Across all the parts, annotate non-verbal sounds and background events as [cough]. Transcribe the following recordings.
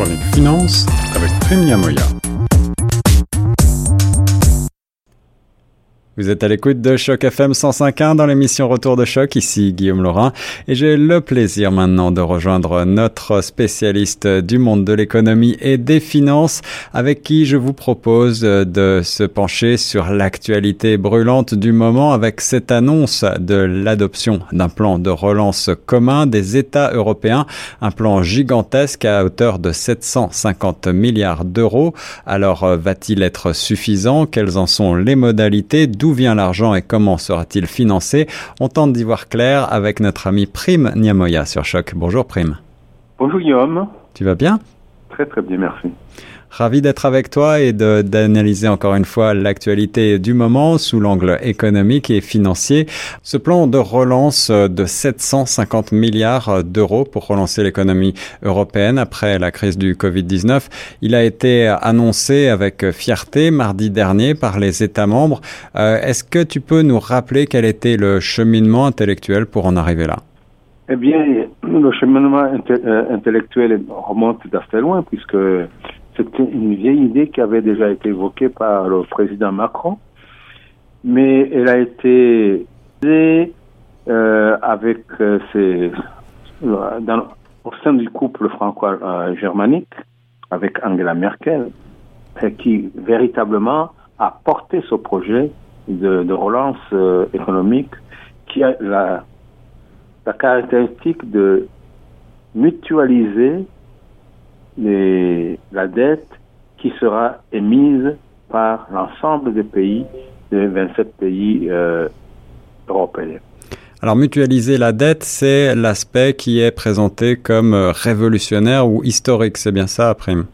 chronique finance avec Prime Moya. Vous êtes à l'écoute de Choc FM 105.1 dans l'émission Retour de Choc. Ici Guillaume Laurin et j'ai le plaisir maintenant de rejoindre notre spécialiste du monde de l'économie et des finances avec qui je vous propose de se pencher sur l'actualité brûlante du moment avec cette annonce de l'adoption d'un plan de relance commun des États européens, un plan gigantesque à hauteur de 750 milliards d'euros. Alors va-t-il être suffisant? Quelles en sont les modalités? Vient l'argent et comment sera-t-il financé On tente d'y voir clair avec notre ami Prime Niamoya sur Choc. Bonjour Prime. Bonjour Guillaume. Tu vas bien? Très très bien, merci. Ravi d'être avec toi et d'analyser encore une fois l'actualité du moment sous l'angle économique et financier. Ce plan de relance de 750 milliards d'euros pour relancer l'économie européenne après la crise du Covid-19, il a été annoncé avec fierté mardi dernier par les États membres. Euh, est-ce que tu peux nous rappeler quel était le cheminement intellectuel pour en arriver là? Eh bien, le cheminement euh, intellectuel remonte d'assez loin puisque c'était une vieille idée qui avait déjà été évoquée par le président Macron, mais elle a été euh, avec euh, ses, dans, au sein du couple franco-germanique avec Angela Merkel, qui véritablement a porté ce projet de, relance euh, économique qui a la caractéristique de mutualiser les, la dette qui sera émise par l'ensemble des pays, des 27 pays euh, européens. Alors mutualiser la dette, c'est l'aspect qui est présenté comme euh, révolutionnaire ou historique, c'est bien ça, Prime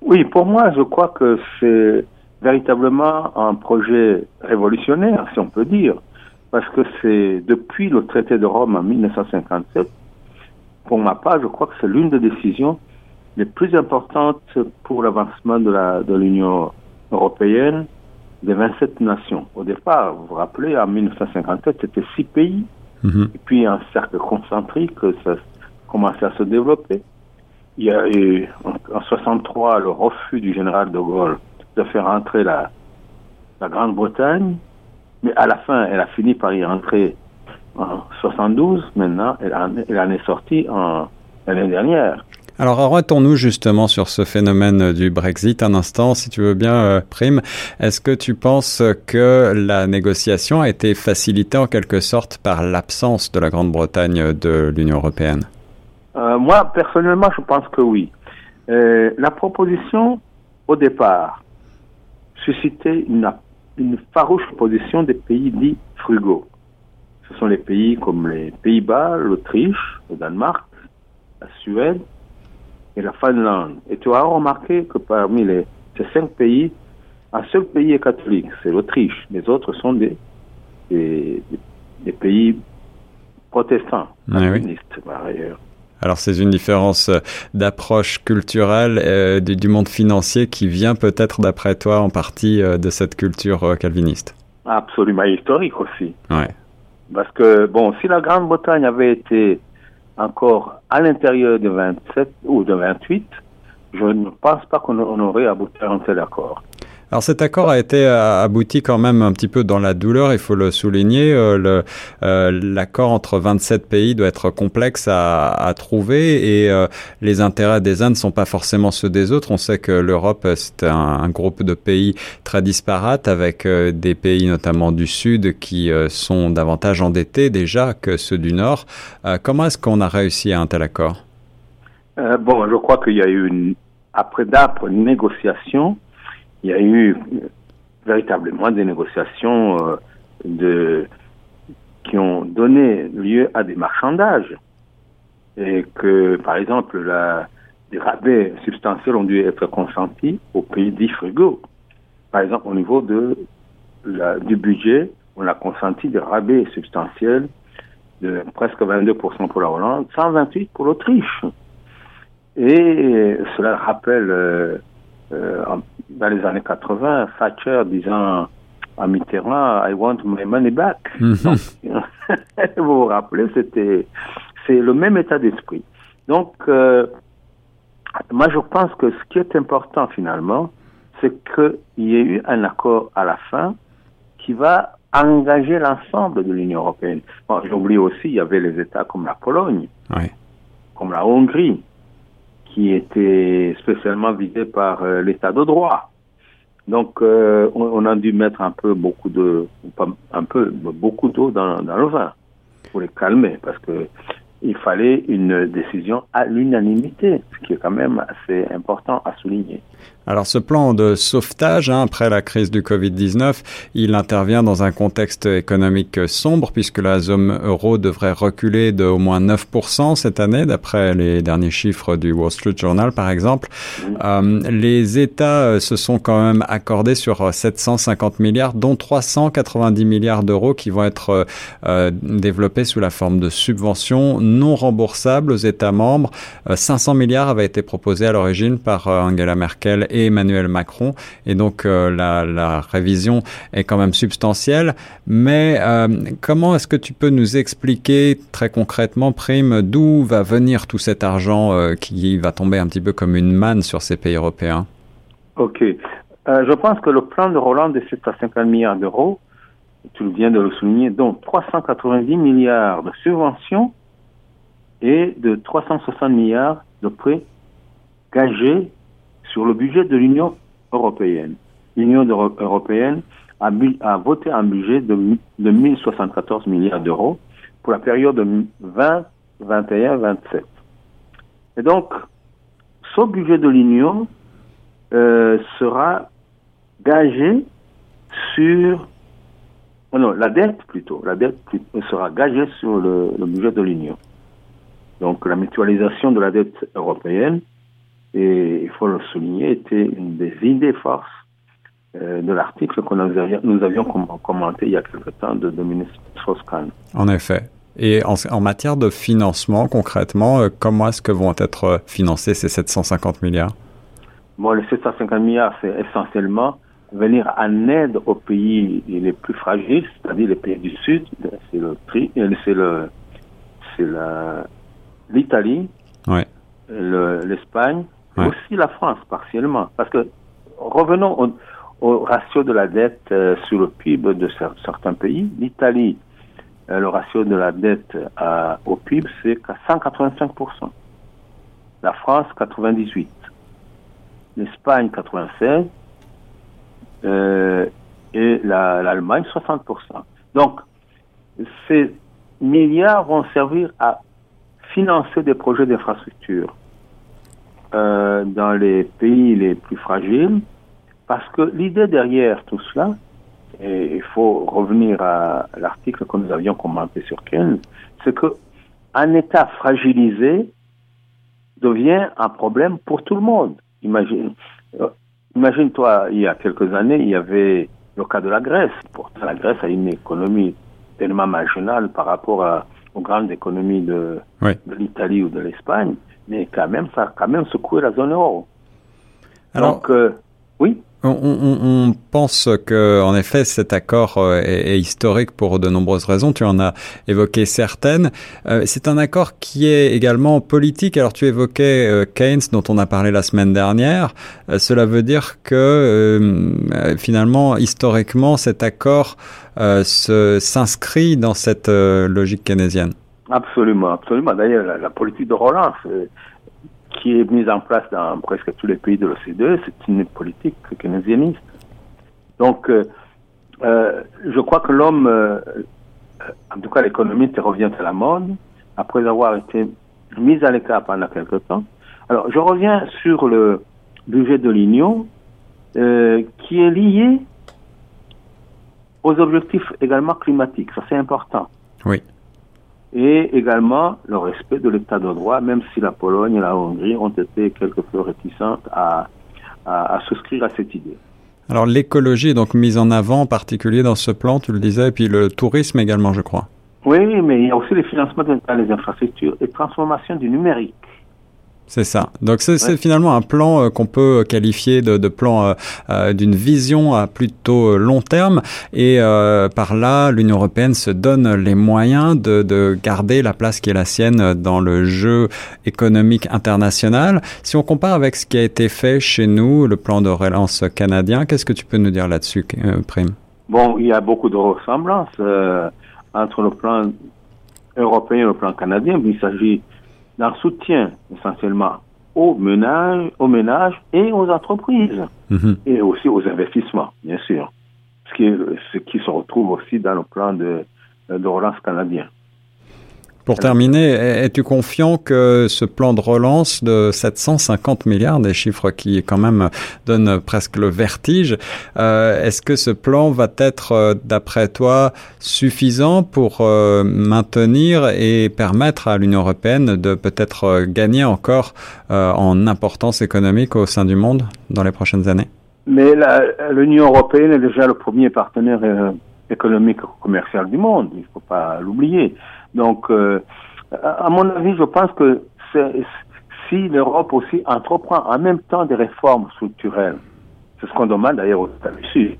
Oui, pour moi, je crois que c'est véritablement un projet révolutionnaire, si on peut dire, parce que c'est depuis le traité de Rome en 1957, pour ma part, je crois que c'est l'une des décisions les plus importantes pour l'avancement de, l'Union européenne des 27 nations. Au départ, vous vous rappelez, en 1957, c'était six pays, et puis un cercle concentrique, ça commençait à se développer. Il y a eu en 63 le refus du général de Gaulle de faire entrer la, la Grande-Bretagne, mais à la fin, elle a fini par y entrer en 72. Maintenant, elle en, elle en est sortie l'année dernière. Alors arrêtons-nous justement sur ce phénomène du Brexit un instant, si tu veux bien, euh, Prime. Est-ce que tu penses que la négociation a été facilitée en quelque sorte par l'absence de la Grande-Bretagne de l'Union européenne? Euh, Moi, personnellement, je pense que oui. Euh, la proposition, au départ, suscitait une, une farouche opposition des pays dits frugaux. Ce sont les pays comme les Pays-Bas, l'Autriche, le Danemark, la Suède, et la Finlande. Et tu as remarqué que parmi les, ces cinq pays, un seul pays est catholique, c'est l'Autriche. Les autres sont des, des, des pays protestants, ah, par ailleurs. Alors c'est une différence euh, d'approche culturelle euh, du, du, monde financier qui vient peut-être d'après toi en partie euh, de cette culture euh, calviniste. Absolument historique aussi. Ouais. Parce que bon, si la Grande-Bretagne avait été encore à l'intérieur de 27 ou de 28, je ne pense pas qu'on aurait abouti à un tel accord. Alors cet accord a été euh, abouti quand même un petit peu dans la douleur, il faut le souligner. Euh, euh, l'accord entre 27 pays doit être complexe à, à trouver et les intérêts des uns ne sont pas forcément ceux des autres. On sait que l'Europe, c'est un, un, groupe de pays très disparates avec des pays notamment du Sud qui sont davantage endettés déjà que ceux du Nord. comment est-ce qu'on a réussi à un tel accord? Bon, je crois qu'il y a eu une, après d'âpres négociations il y a eu véritablement des négociations euh, de, qui ont donné lieu à des marchandages. Et que, par exemple, des rabais substantiels ont dû être consentis aux pays dits frugaux. Par exemple, au niveau de la, du budget, on a consenti des rabais substantiels de presque 22% pour la Hollande, 128 pour l'Autriche. Et cela rappelle euh, euh, dans les années 80, Thatcher disant à Mitterrand, I want my money back. Mhm. [laughs] vous vous rappelez, c'était, c'est le même état d'esprit. Donc, euh, moi, je pense que ce qui est important finalement, c'est qu'il y ait eu un accord à la fin qui va engager l'ensemble de l'Union européenne. Bon, J'oublie aussi, il y avait les États comme la Pologne, comme la Hongrie, qui étaient spécialement visés par euh, l'État de droit. Donc, euh, on, a dû mettre un peu beaucoup de, beaucoup d'eau dans, dans le vin pour les calmer, parce que il fallait une décision à l'unanimité, ce qui est quand même assez important à souligner. Alors ce plan de sauvetage, hein, après la crise du Covid-19, il intervient dans un contexte économique sombre puisque la zone euro devrait reculer de au moins 9% cette année, d'après les derniers chiffres du Wall Street Journal par exemple. Euh, les États euh, se sont quand même accordés sur 750 milliards, dont 390 milliards d'euros qui vont être euh, développés sous la forme de subventions non remboursables aux États membres. 500 milliards avaient été proposés à l'origine par Angela Merkel Emmanuel Macron. Et donc euh, la, révision est quand même substantielle. Mais euh, comment est-ce que tu peux nous expliquer très concrètement, Prime, d'où va venir tout cet argent euh, qui va tomber un petit peu comme une manne sur ces pays européens? Ok. je pense que le plan de Roland de 750 milliards d'euros, tu viens de le souligner, donc 390 milliards de subventions et de 360 milliards de prêts gagés sur le budget de l'Union européenne. L'Union européenne a, voté un budget de, de 1074 milliards d'euros pour la période 20, 21, 27. Et donc, ce budget de l'Union euh, sera gagé sur oh non, la dette plutôt, la dette sera gagée sur le budget de l'Union. Donc la mutualisation de la dette européenne et il faut le souligner, était une des idées forces euh, de l'article que nous avions, nous avions commenté il y a quelque temps de Dominique Strauss-Kahn. En effet. Et en, matière de financement, concrètement, euh, comment est-ce que vont être euh, financés ces 750 milliards? Bon, les 750 milliards, c'est essentiellement venir en aide aux pays les plus fragiles, c'est-à-dire les pays du Sud, c'est le c'est le, c'est l'Italie, ouais. l'Espagne, aussi la France, partiellement. Parce que revenons au, ratio de la dette euh, sur le PIB de certains pays. L'Italie, euh, le ratio de la dette euh, au PIB, c'est qu'à 185%. La France, 98%. L'Espagne, 96%. et l'Allemagne, 60%. Donc, ces milliards vont servir à financer des projets d'infrastructure euh, dans les pays les plus fragiles, parce que l'idée derrière tout cela, et il faut revenir à l'article que nous avions commenté sur Ken, c'est que un État fragilisé devient un problème pour tout le monde. Imagine, euh, imagine-toi, il y a quelques années, il y avait le cas de la Grèce. Pourtant, la Grèce a une économie tellement marginale par rapport aux grandes économies de, de l'Italie ou de l'Espagne mais quand même, ça a quand même secoué la zone euro. Alors, Donc, euh, oui on, on, on, pense que, en effet, cet accord euh, est, est, historique pour de nombreuses raisons. Tu en as évoqué certaines. Euh, c'est un accord qui est également politique. Alors, tu évoquais euh, Keynes, dont on a parlé la semaine dernière. cela veut dire que, finalement, historiquement, cet accord s'inscrit dans cette logique keynésienne. Absolument, absolument. D'ailleurs, la, politique de relance qui est mise en place dans presque tous les pays de l'OCDE, c'est une politique keynésianiste. Donc, euh, euh, je crois que l'homme, en tout cas l'économie, revient à la mode, après avoir été mise à l'écart pendant quelque temps. Alors, je reviens sur le budget de l'Union, qui est lié aux objectifs également climatiques. Ça, c'est important. Oui et également le respect de l'état de droit, même si la Pologne et la Hongrie ont été quelque peu réticentes à, à, souscrire à cette idée. Alors l'écologie est donc mise en avant en particulier dans ce plan, tu le disais, et puis le tourisme également, je crois. Oui, mais il y a aussi le financement dans les infrastructures et transformation du numérique. C'est ça. Donc c'est finalement un plan euh, qu'on peut qualifier de, de plan euh, euh, d'une vision à plutôt long terme. Et par là, l'Union européenne se donne les moyens de, de, garder la place qui est la sienne dans le jeu économique international. Si on compare avec ce qui a été fait chez nous, le plan de relance canadien, qu'est-ce que tu peux nous dire là-dessus, Prime Bon, il y a beaucoup de ressemblances entre le plan européen et le plan canadien. Il s'agit d'un soutien essentiellement aux ménages, aux ménages et aux entreprises, mhm. et aussi aux investissements, bien sûr, ce qui, ce qui se retrouve aussi dans le plan de, de relance canadien. Pour terminer, es-tu confiant que ce plan de relance de 750 milliards, des chiffres qui quand même donnent presque le vertige, euh, est-ce que ce plan va être, euh, d'après toi, suffisant pour euh, maintenir et permettre à l'Union européenne de peut-être gagner encore en importance économique au sein du monde dans les prochaines années? Mais l'Union européenne est déjà le premier partenaire économique et commercial du monde, il ne faut pas l'oublier. Donc, euh, à mon avis, je pense que si l'Europe aussi entreprend en même temps des réformes structurelles, c'est ce qu'on demande d'ailleurs aux États-Unis,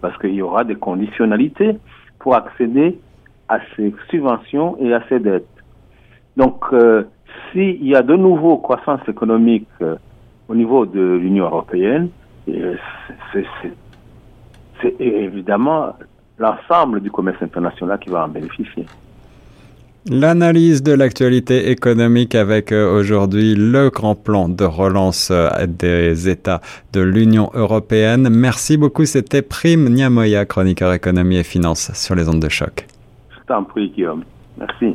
parce qu'il y aura des conditionnalités pour accéder à ces subventions et à ces dettes. Donc, euh, s'il y a de nouveau croissance économique euh, au niveau de l'Union européenne, c'est évidemment l'ensemble du commerce international qui va en bénéficier. L'analyse de l'actualité économique avec euh, aujourd'hui le grand plan de relance euh, des États de l'Union européenne. Merci beaucoup. C'était Prime Niamoya, chroniqueur économie et finance sur les ondes de choc. Je t'en prie, Guillaume. Merci.